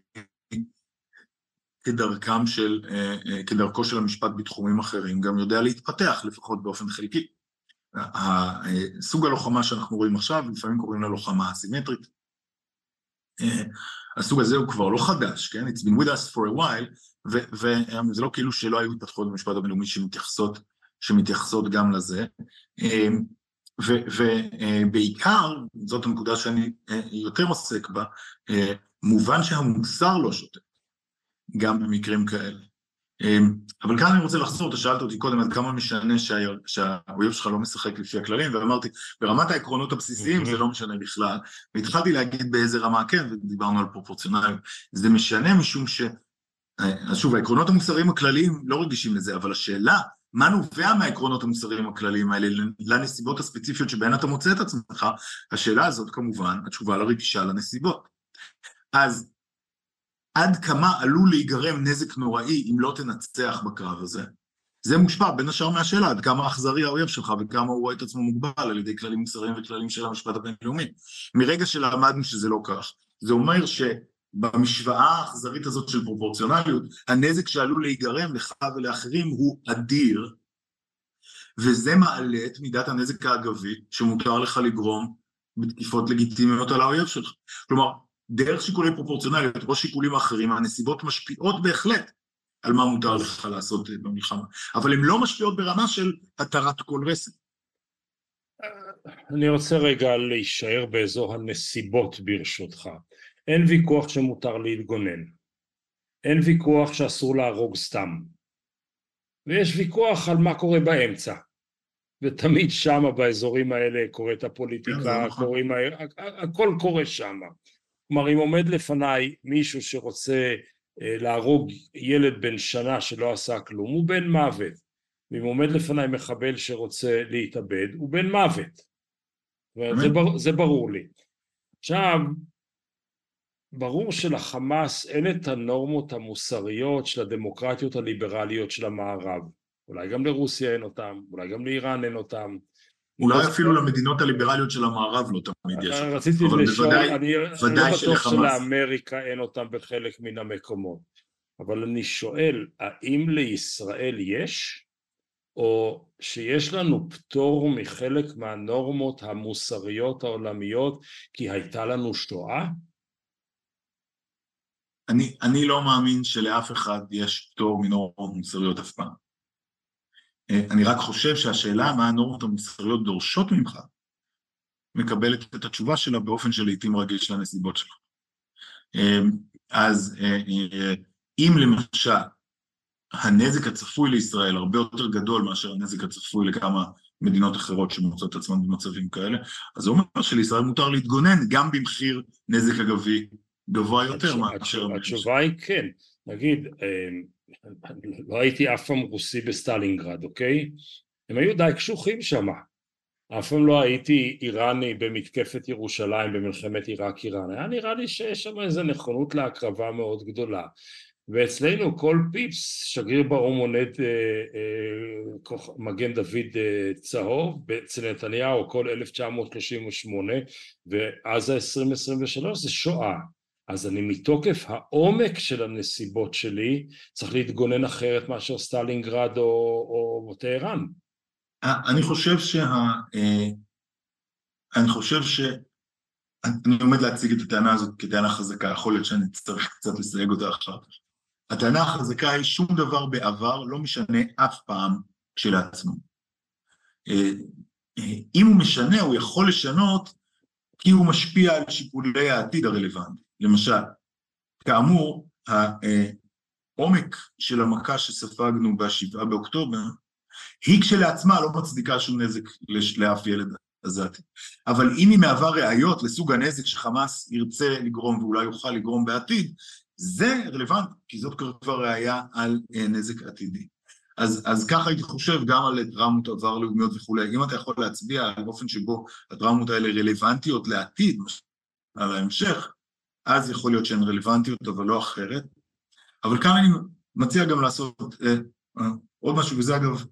כדרכם של, אה, אה, כדרכו של המשפט בתחומים אחרים, גם יודע להתפתח לפחות באופן חלקי. סוג הלוחמה שאנחנו רואים עכשיו, לפעמים קוראים לה לוחמה אסימטרית. אה, הסוג הזה הוא כבר לא חדש, כן? It's been with us for a while, וזה לא כאילו שלא היו התפתחויות במשפט הבינלאומי שמתייחסות, שמתייחסות גם לזה. ובעיקר, זאת הנקודה שאני יותר עוסק בה, מובן שהמוסר לא שוטף. גם במקרים כאלה. אמ, אבל כאן אני רוצה לחזור, אתה שאלת אותי קודם עד כמה משנה שהאויב שלך לא משחק לפי הכללים, ואמרתי, ברמת העקרונות הבסיסיים זה לא משנה בכלל, והתחלתי להגיד באיזה רמה כן, ודיברנו על פרופורציונליות, זה משנה משום ש... אז שוב, העקרונות המוסריים הכלליים לא רגישים לזה, אבל השאלה, מה נובע מהעקרונות המוסריים הכלליים האלה לנסיבות הספציפיות שבהן אתה מוצא את עצמך, השאלה הזאת כמובן, התשובה לה רגישה לנסיבות. אז עד כמה עלול להיגרם נזק נוראי אם לא תנצח בקרב הזה? זה מושפע בין השאר מהשאלה עד כמה אכזרי האויב שלך וכמה הוא רואה את עצמו מוגבל על ידי כללים מוסריים וכללים של המשפט הבינלאומי. מרגע שלמדנו שזה לא כך, זה אומר שבמשוואה האכזרית הזאת של פרופורציונליות, הנזק שעלול להיגרם לך ולאחרים הוא אדיר, וזה מעלה את מידת הנזק האגבי שמותר לך לגרום בתקיפות לגיטימיות על האויב שלך. כלומר, דרך שיקולי פרופורציונליות או שיקולים אחרים, הנסיבות משפיעות בהחלט על מה מותר לך לעשות במלחמה, אבל הן לא משפיעות ברמה של התרת כל רסן. אני רוצה רגע להישאר באזור הנסיבות ברשותך. אין ויכוח שמותר להתגונן. אין ויכוח שאסור להרוג סתם. ויש ויכוח על מה קורה באמצע. ותמיד שמה באזורים האלה קורית הפוליטיקה, כן, קוראים, הכל קורה שמה. כלומר אם עומד לפניי מישהו שרוצה אה, להרוג ילד בן שנה שלא עשה כלום הוא בן מוות. ואם עומד לפניי מחבל שרוצה להתאבד הוא בן מוות. זה, בר, זה ברור לי. עכשיו ברור שלחמאס אין את הנורמות המוסריות של הדמוקרטיות הליברליות של המערב. אולי גם לרוסיה אין אותם, אולי גם לאיראן אין אותם אולי אפילו למדינות הליברליות של המערב לא תמיד יש. רציתי לשאול, אני לא בטוח שלאמריקה אין אותם בחלק מן המקומות, אבל אני שואל, האם לישראל יש, או שיש לנו פטור מחלק מהנורמות המוסריות העולמיות כי הייתה לנו שואה? אני, אני לא מאמין שלאף אחד יש פטור מנורמות מוסריות אף פעם. אני רק חושב שהשאלה מה הנורמות המוסריות דורשות ממך, מקבלת את התשובה שלה באופן שלעיתים רגיש לנסיבות שלך. אז אם למשל הנזק הצפוי לישראל הרבה יותר גדול מאשר הנזק הצפוי לכמה מדינות אחרות שמוצאות עצמן במצבים כאלה, אז זה אומר שלישראל מותר להתגונן גם במחיר נזק אגבי גבוה יותר מאשר... התשובה היא כן. נגיד, לא הייתי אף פעם רוסי בסטלינגרד, אוקיי? הם היו די קשוחים שם. אף פעם לא הייתי איראני במתקפת ירושלים במלחמת עיראק איראן. היה נראה לי שיש שם איזו נכונות להקרבה מאוד גדולה. ואצלנו כל פיפס, שגריר באו"ם עונד אה, אה, מגן דוד אה, צהוב, אצל נתניהו כל 1938 ואז ה-2023 זה שואה. אז אני מתוקף העומק של הנסיבות שלי צריך להתגונן אחרת מאשר סטלינגרד או, או, או טהרן. אני חושב שה... אה, אני חושב ש... אני עומד להציג את הטענה הזאת כטענה חזקה, יכול להיות שאני אצטרך קצת לסייג אותה כך. הטענה החזקה היא שום דבר בעבר לא משנה אף פעם כשלעצמו. אה, אה, אם הוא משנה, הוא יכול לשנות כי הוא משפיע על שיקולי העתיד הרלוונטי. למשל, כאמור, העומק של המכה שספגנו בשבעה באוקטובר, היא כשלעצמה לא מצדיקה שום נזק לאף ילד עזתי. אבל אם היא מהווה ראיות לסוג הנזק שחמאס ירצה לגרום ואולי יוכל לגרום בעתיד, זה רלוונטי, כי זאת כבר ראייה על אה, נזק עתידי. אז, אז ככה הייתי חושב גם על טראומות עבר לאומיות וכולי. אם אתה יכול להצביע על אופן שבו הטראומות האלה רלוונטיות לעתיד, על ההמשך, אז יכול להיות שהן רלוונטיות, אבל לא אחרת. אבל כאן אני מציע גם לעשות אה, אה, עוד משהו, וזה אגב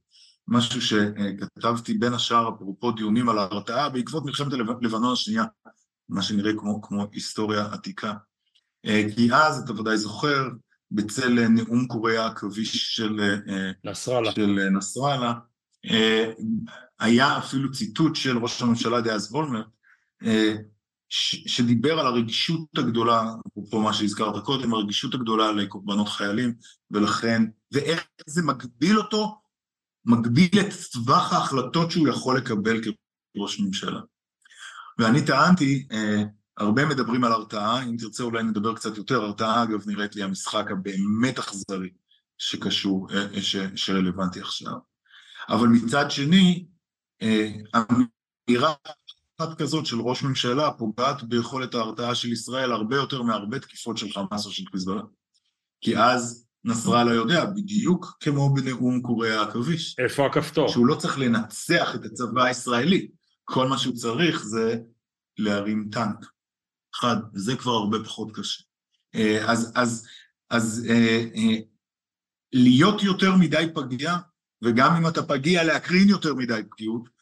משהו שכתבתי בין השאר, אפרופו דיונים על ההרתעה, בעקבות מלחמת לבנון השנייה, מה שנראה כמו, כמו היסטוריה עתיקה. אה, כי אז, אתה ודאי זוכר, בצל נאום קוריאה העכביש של אה, נסראללה, של נסראללה אה, היה אפילו ציטוט של ראש הממשלה דאז אולמרט, אה, שדיבר על הרגישות הגדולה, אפרופו מה שהזכרת קודם, הרגישות הגדולה לקורבנות חיילים, ולכן, ואיך זה מגביל אותו, מגביל את טווח ההחלטות שהוא יכול לקבל כראש ממשלה. ואני טענתי, הרבה מדברים על הרתעה, אם תרצה אולי נדבר קצת יותר, הרתעה אגב נראית לי המשחק הבאמת אכזרי שקשור, אה, ש, שרלוונטי עכשיו. אבל מצד שני, אה, אמירה אחת כזאת של ראש ממשלה פוגעת ביכולת ההרתעה של ישראל הרבה יותר מהרבה תקיפות של חמאס או של חיזבאללה. כי אז נסראללה יודע, בדיוק כמו בנאום קוריאה העכביש. איפה הכפתור? שהוא לא צריך לנצח את הצבא הישראלי, כל מה שהוא צריך זה להרים טנק. אחד, וזה כבר הרבה פחות קשה. אה, אז, אז, אז אה, אה, להיות יותר מדי פגיע, וגם אם אתה פגיע להקרין יותר מדי פגיעות,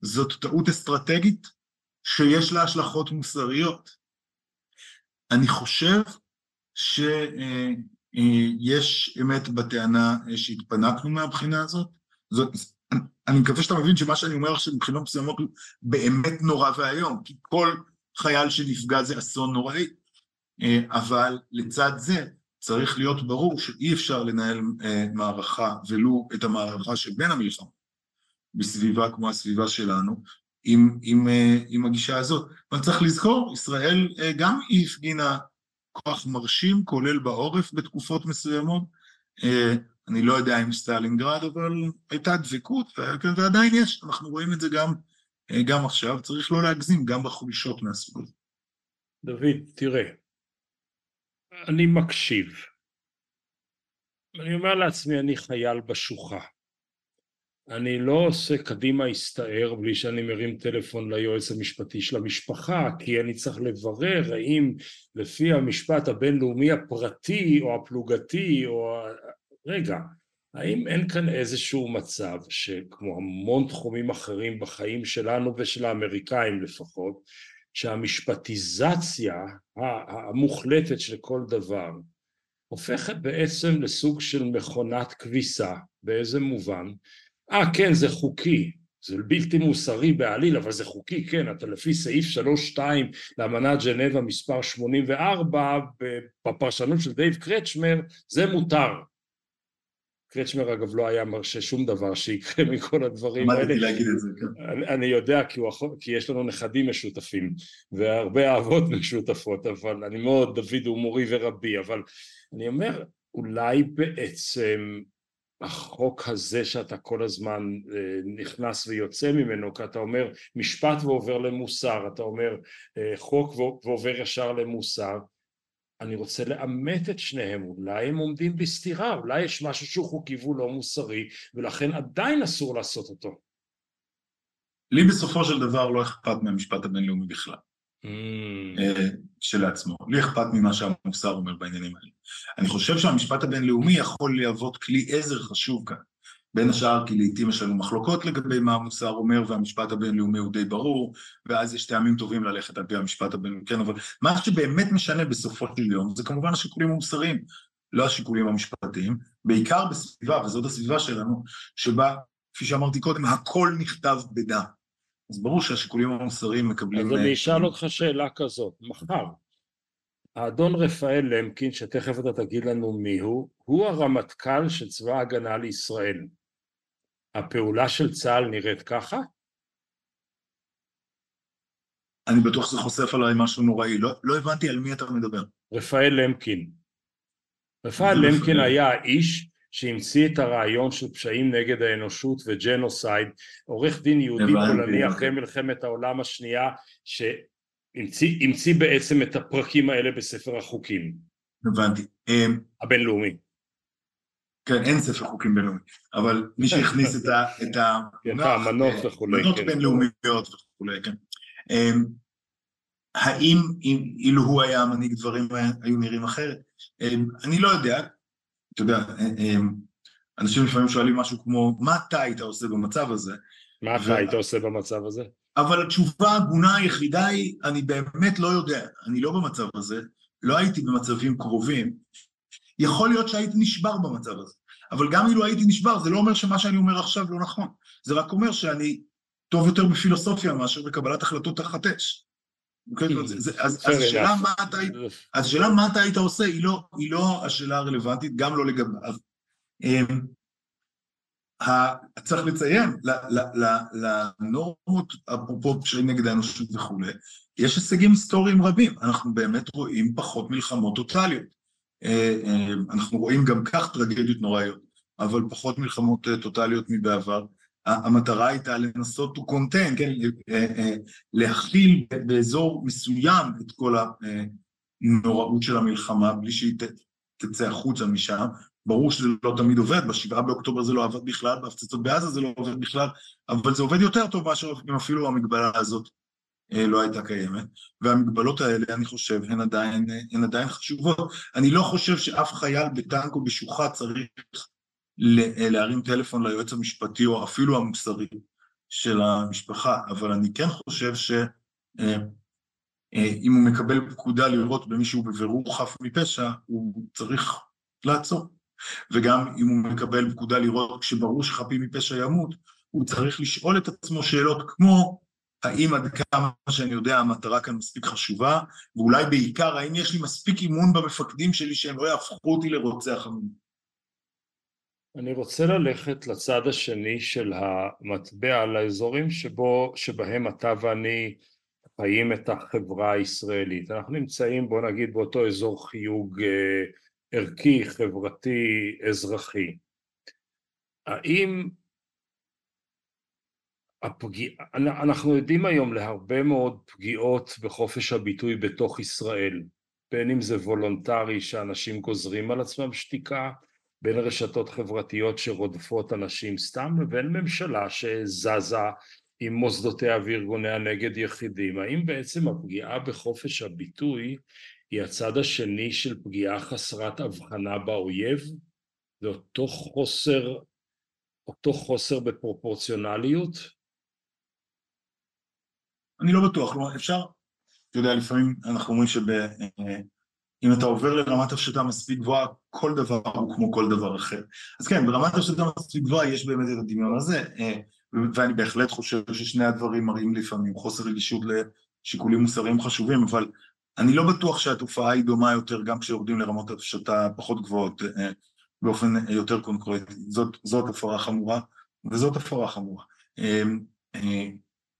זאת טעות אסטרטגית שיש לה השלכות מוסריות. אני חושב שיש אמת בטענה שהתפנקנו מהבחינה הזאת. זאת, אני מקווה שאתה מבין שמה שאני אומר עכשיו מבחינות מסוימות באמת נורא ואיום, כי כל חייל שנפגע זה אסון נוראי, אבל לצד זה צריך להיות ברור שאי אפשר לנהל מערכה, ולו את המערכה שבין המלחמה, בסביבה כמו הסביבה שלנו, עם, עם, עם הגישה הזאת. אבל צריך לזכור, ישראל גם היא הפגינה כוח מרשים, כולל בעורף בתקופות מסוימות, אני לא יודע אם סטלינגרד, אבל הייתה דבקות, ועדיין יש, אנחנו רואים את זה גם, גם עכשיו, צריך לא להגזים גם בחולשות מהסוג הזה. דוד, תראה, אני מקשיב. אני אומר לעצמי, אני חייל בשוחה. אני לא עושה קדימה הסתער בלי שאני מרים טלפון ליועץ המשפטי של המשפחה, כי אני צריך לברר האם לפי המשפט הבינלאומי הפרטי או הפלוגתי או רגע, האם אין כאן איזשהו מצב שכמו המון תחומים אחרים בחיים שלנו ושל האמריקאים לפחות, שהמשפטיזציה המוחלטת של כל דבר הופכת בעצם לסוג של מכונת כביסה, באיזה מובן? אה כן זה חוקי, זה בלתי מוסרי בעליל אבל זה חוקי כן אתה לפי סעיף 3-2 לאמנת ג'נבה מספר 84 בפרשנות של דייב קרצ'מר זה מותר קרצ'מר אגב לא היה מרשה שום דבר שיקרה מכל הדברים האלה. למדתי להגיד את זה, כן. אני, אני יודע כי, הוא, כי יש לנו נכדים משותפים והרבה אהבות משותפות, אבל אני מאוד, דוד הוא מורי ורבי, אבל אני אומר, אולי בעצם החוק הזה שאתה כל הזמן אה, נכנס ויוצא ממנו, כי אתה אומר משפט ועובר למוסר, אתה אומר אה, חוק ועובר ישר למוסר, אני רוצה לאמת את שניהם, אולי הם עומדים בסתירה, אולי יש משהו שהוא חוקי והוא לא מוסרי, ולכן עדיין אסור לעשות אותו. לי בסופו של דבר לא אכפת מהמשפט הבינלאומי בכלל, mm. שלעצמו. לי אכפת ממה שהמוסר אומר בעניינים האלה. אני חושב שהמשפט הבינלאומי יכול להוות כלי עזר חשוב כאן. בין השאר כי לעיתים יש לנו מחלוקות לגבי מה המוסר אומר והמשפט הבינלאומי הוא די ברור ואז יש טעמים טובים ללכת על פי המשפט הבינלאומי, כן, אבל מה שבאמת משנה בסופו של יום זה כמובן השיקולים המוסריים, לא השיקולים המשפטיים, בעיקר בסביבה, וזאת הסביבה שלנו, שבה, כפי שאמרתי קודם, הכל נכתב בדם. אז ברור שהשיקולים המוסריים מקבלים... אז אני אשאל אותך שאלה כזאת, מחר, האדון רפאל למקין, שתכף אתה תגיד לנו מיהו, הוא הרמטכ"ל של צבא ההגנה לישראל. הפעולה של צה"ל נראית ככה? אני בטוח שזה חושף עליי משהו נוראי, לא, לא הבנתי על מי אתה מדבר. רפאל למקין. רפאל למקין היה האיש שהמציא את הרעיון של פשעים נגד האנושות וג'נוסייד, עורך דין יהודי פולני אחרי מלחמת העולם השנייה, שהמציא בעצם את הפרקים האלה בספר החוקים. הבנתי. אמ, הבינלאומי. כן, אין ספר חוקים בינלאומי, אבל מי שהכניס את ה... את האמנות וכולי, אמנות בינלאומיות וכולי, כן. אמ, האם אילו הוא היה מנהיג דברים היו נראים אחרת? אמ, אני לא יודע, אתה יודע, אמ, אנשים לפעמים שואלים משהו כמו, מה אתה היית עושה במצב הזה? מה אתה היית עושה במצב הזה? אבל התשובה ההגונה היחידה היא, אני באמת לא יודע, אני לא במצב הזה, לא הייתי במצבים קרובים, יכול להיות שהייתי נשבר במצב הזה. אבל גם אילו הייתי נשבר, זה לא אומר שמה שאני אומר עכשיו לא נכון. זה רק אומר שאני טוב יותר בפילוסופיה מאשר בקבלת החלטות תחת אש. אוקיי? אז השאלה מה אתה היית עושה היא לא, לא השאלה הרלוונטית, גם לא לגביו. אמ, צריך לציין, לנורמות, אפרופו פשעים נגד האנושות וכולי, יש הישגים היסטוריים רבים, אנחנו באמת רואים פחות מלחמות טוטאליות. אנחנו רואים גם כך טרגדיות נוראיות, אבל פחות מלחמות טוטאליות מבעבר. המטרה הייתה לנסות to contain, כן, להכיל באזור מסוים את כל הנוראות של המלחמה, בלי שהיא תצא החוצה משם. ברור שזה לא תמיד עובד, בשבעה באוקטובר זה לא עבד בכלל, בהפצצות בעזה זה לא עובד בכלל, אבל זה עובד יותר טוב מאשר אם אפילו המגבלה הזאת לא הייתה קיימת, והמגבלות האלה, אני חושב, הן עדיין, הן עדיין חשובות. אני לא חושב שאף חייל בטנק או בשוחה צריך להרים טלפון ליועץ המשפטי או אפילו המוסרי של המשפחה, אבל אני כן חושב שאם הוא מקבל פקודה לראות במישהו בבירור חף מפשע, הוא צריך לעצור. וגם אם הוא מקבל פקודה לראות כשברור שחפים מפשע ימות, הוא צריך לשאול את עצמו שאלות כמו האם עד כמה שאני יודע המטרה כאן מספיק חשובה, ואולי בעיקר האם יש לי מספיק אימון במפקדים שלי שהם לא יהפכו אותי לרוצח המון. אני רוצה ללכת לצד השני של המטבע, לאזורים שבו, שבהם אתה ואני חיים את החברה הישראלית. אנחנו נמצאים, בוא נגיד, באותו אזור חיוג אה, ערכי, חברתי, אזרחי. האם הפגיע... אנחנו יודעים היום להרבה מאוד פגיעות בחופש הביטוי בתוך ישראל, בין אם זה וולונטרי שאנשים גוזרים על עצמם שתיקה, בין רשתות חברתיות שרודפות אנשים סתם, לבין ממשלה שזזה עם מוסדותיה וארגוניה נגד יחידים. האם בעצם הפגיעה בחופש הביטוי היא הצד השני של פגיעה חסרת הבחנה באויב? זה אותו חוסר, אותו חוסר בפרופורציונליות? אני לא בטוח, כלומר אפשר, אתה יודע, לפעמים אנחנו אומרים שאם אתה עובר לרמת הפשטה מספיק גבוהה, כל דבר הוא כמו כל דבר אחר. אז כן, ברמת הפשטה מספיק גבוהה יש באמת את הדמיון הזה, ואני בהחלט חושב ששני הדברים מראים לפעמים חוסר רגישות לשיקולים מוסריים חשובים, אבל אני לא בטוח שהתופעה היא דומה יותר גם כשיורדים לרמות הפשטה פחות גבוהות באופן יותר קונקרטי. זאת, זאת הפרה חמורה וזאת הפרה חמורה.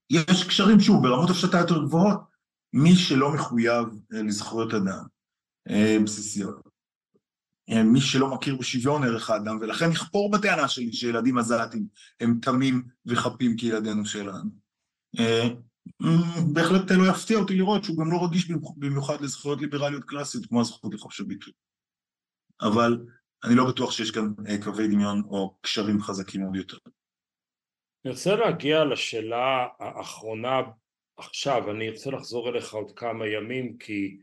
יש קשרים, שוב, ברמות הפשטה יותר גבוהות, מי שלא מחויב לזכויות אדם בסיסיות. מי שלא מכיר בשוויון ערך האדם, ולכן יכפור בטענה שלי שילדים עזתים הם תמים וחפים כילדינו שלנו. בהחלט לא יפתיע אותי לראות שהוא גם לא רגיש במיוחד לזכויות ליברליות קלאסיות כמו הזכות לחופש הביטוי. אבל אני לא בטוח שיש כאן קווי דמיון או קשרים חזקים עוד יותר. אני רוצה להגיע לשאלה האחרונה עכשיו, אני ארצה לחזור אליך עוד כמה ימים כי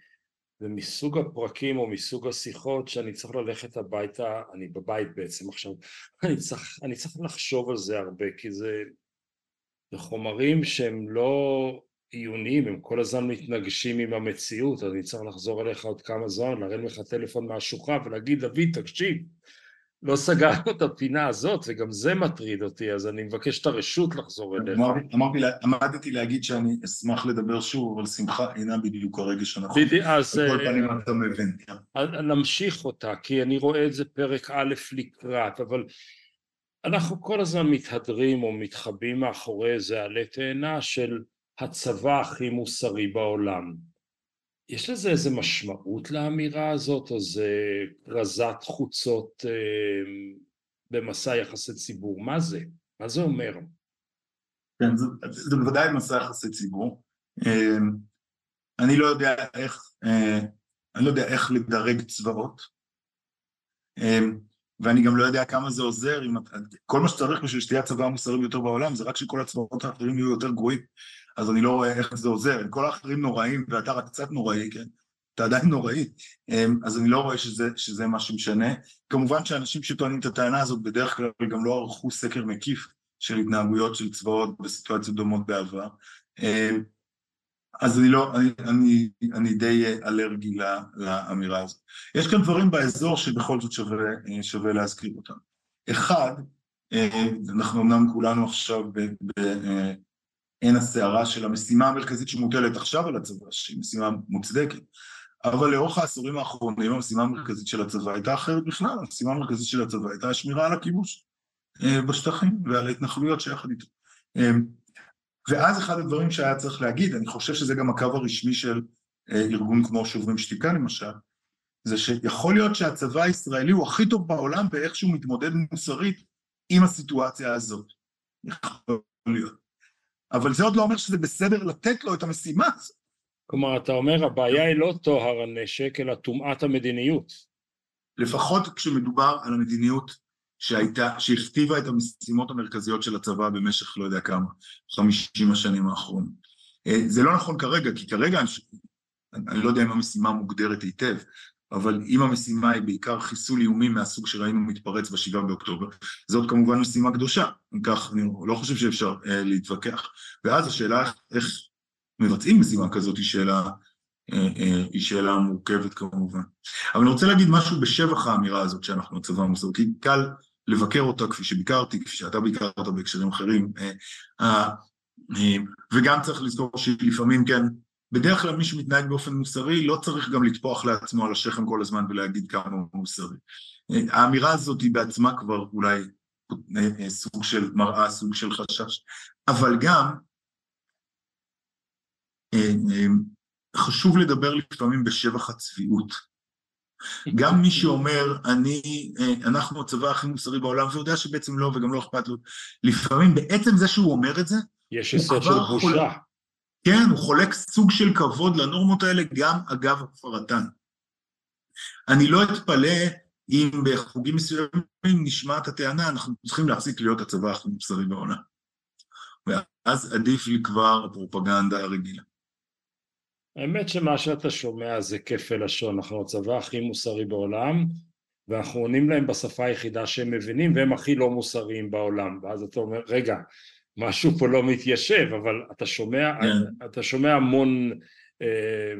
זה מסוג הפרקים או מסוג השיחות שאני צריך ללכת הביתה, אני בבית בעצם עכשיו, אני צריך, אני צריך לחשוב על זה הרבה כי זה, זה חומרים שהם לא עיוניים, הם כל הזמן מתנגשים עם המציאות, אז אני צריך לחזור אליך עוד כמה זמן, להרים לך טלפון מהשוחה ולהגיד דוד תקשיב לא סגרנו את הפינה הזאת, וגם זה מטריד אותי, אז אני מבקש את הרשות לחזור אליך. אמרתי, עמדתי להגיד שאני אשמח לדבר שוב, אבל שמחה אינה בדיוק הרגש הנכון. בדיוק, אז... בכל פנים אתה מבין. נמשיך אותה, כי אני רואה את זה פרק א' לקראת, אבל אנחנו כל הזמן מתהדרים או מתחבאים מאחורי איזה עלה תאנה של הצבא הכי מוסרי בעולם. יש לזה איזה משמעות לאמירה הזאת, או זה רזת חוצות אה, במסע יחסי ציבור? מה זה? מה זה אומר? כן, זה, זה בוודאי מסע יחסי ציבור. אה, אני לא יודע איך, אה, אני לא יודע איך לדרג צבאות, אה, ואני גם לא יודע כמה זה עוזר, אם, כל מה שצריך בשביל שתהיה הצבא המוסרי ביותר בעולם זה רק שכל הצבאות האחרים יהיו יותר גרועים. אז אני לא רואה איך זה עוזר, כל האחרים נוראים ואתה רק קצת נוראי, כן? אתה עדיין נוראי, אמ, אז אני לא רואה שזה, שזה מה שמשנה. כמובן שאנשים שטוענים את הטענה הזאת בדרך כלל גם לא ערכו סקר מקיף של התנהגויות של צבאות בסיטואציות דומות בעבר. אמ, אז אני לא, אני, אני, אני די אלרגי לאמירה הזאת. יש כאן דברים באזור שבכל זאת שווה, שווה להזכיר אותם. אחד, אמ, אנחנו אמנם כולנו עכשיו ב, ב, עין הסערה של המשימה המרכזית שמוטלת עכשיו על הצבא, שהיא משימה מוצדקת. אבל לאורך העשורים האחרונים המשימה המרכזית של הצבא הייתה אחרת בכלל, המשימה המרכזית של הצבא הייתה השמירה על הכיבוש אה, בשטחים ועל ההתנחלויות שיחד איתו. אה, ואז אחד הדברים שהיה צריך להגיד, אני חושב שזה גם הקו הרשמי של אה, ארגון כמו שוברים שתיקה למשל, זה שיכול להיות שהצבא הישראלי הוא הכי טוב בעולם באיך שהוא מתמודד מוסרית עם הסיטואציה הזאת. יכול להיות. אבל זה עוד לא אומר שזה בסדר לתת לו את המשימה הזאת. כלומר, אתה אומר, הבעיה היא לא טוהר הנשק, אלא טומאת המדיניות. לפחות כשמדובר על המדיניות שהייתה, שהכתיבה את המשימות המרכזיות של הצבא במשך לא יודע כמה, חמישים השנים האחרונות. אה, זה לא נכון כרגע, כי כרגע, אני לא יודע אם המשימה מוגדרת היטב, אבל אם המשימה היא בעיקר חיסול איומים מהסוג שראינו מתפרץ בשבעה באוקטובר, זאת כמובן משימה קדושה, אם כך אני לא חושב שאפשר אה, להתווכח. ואז השאלה איך מבצעים משימה כזאת היא שאלה, אה, אה, היא שאלה מורכבת כמובן. אבל אני רוצה להגיד משהו בשבח האמירה הזאת שאנחנו הצבא המוסר, כי קל לבקר אותה כפי שביקרתי, כפי שאתה ביקרת בהקשרים אחרים, אה, אה, אה, וגם צריך לזכור שלפעמים כן בדרך כלל מי שמתנהג באופן מוסרי לא צריך גם לטפוח לעצמו על השכם כל הזמן ולהגיד כמה הוא מוסרי. האמירה הזאת היא בעצמה כבר אולי אה, סוג של מראה, סוג של חשש, אבל גם אה, אה, חשוב לדבר לפעמים בשבח הצביעות. גם מי שאומר, אני, אנחנו הצבא הכי מוסרי בעולם, ויודע שבעצם לא וגם לא אכפת לו, לפעמים בעצם זה שהוא אומר את זה, יש יסוד של בושה. כן, הוא חולק סוג של כבוד לנורמות האלה גם אגב הפרתן. אני לא אתפלא אם בחוגים מסוימים נשמעת הטענה, אנחנו צריכים להפסיק להיות הצבא הכי מוסרי בעולם. ואז עדיף לי כבר הפרופגנדה הרגילה. האמת שמה שאתה שומע זה כפל לשון, אנחנו הצבא הכי מוסרי בעולם, ואנחנו עונים להם בשפה היחידה שהם מבינים, והם הכי לא מוסריים בעולם. ואז אתה אומר, רגע, משהו פה לא מתיישב, אבל אתה שומע, כן. אתה שומע המון אה,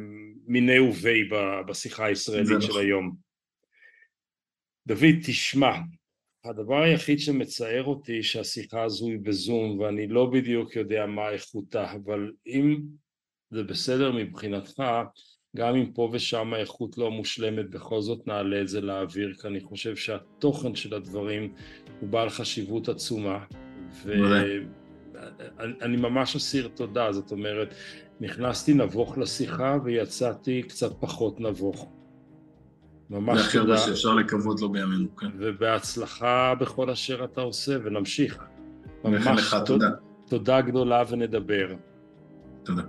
מיני ובי בשיחה הישראלית של נכון. היום. דוד, תשמע, הדבר היחיד שמצער אותי שהשיחה הזו היא בזום ואני לא בדיוק יודע מה איכותה, אבל אם זה בסדר מבחינתך, גם אם פה ושם האיכות לא מושלמת, בכל זאת נעלה את זה לאוויר, כי אני חושב שהתוכן של הדברים הוא בעל חשיבות עצומה. ו... אני ממש אסיר תודה, זאת אומרת, נכנסתי נבוך לשיחה ויצאתי קצת פחות נבוך. ממש תודה. זה הכי הרבה שאפשר לקוות לו בימינו, כן. ובהצלחה בכל אשר אתה עושה, ונמשיך. ממש לך תודה. תודה גדולה ונדבר. תודה.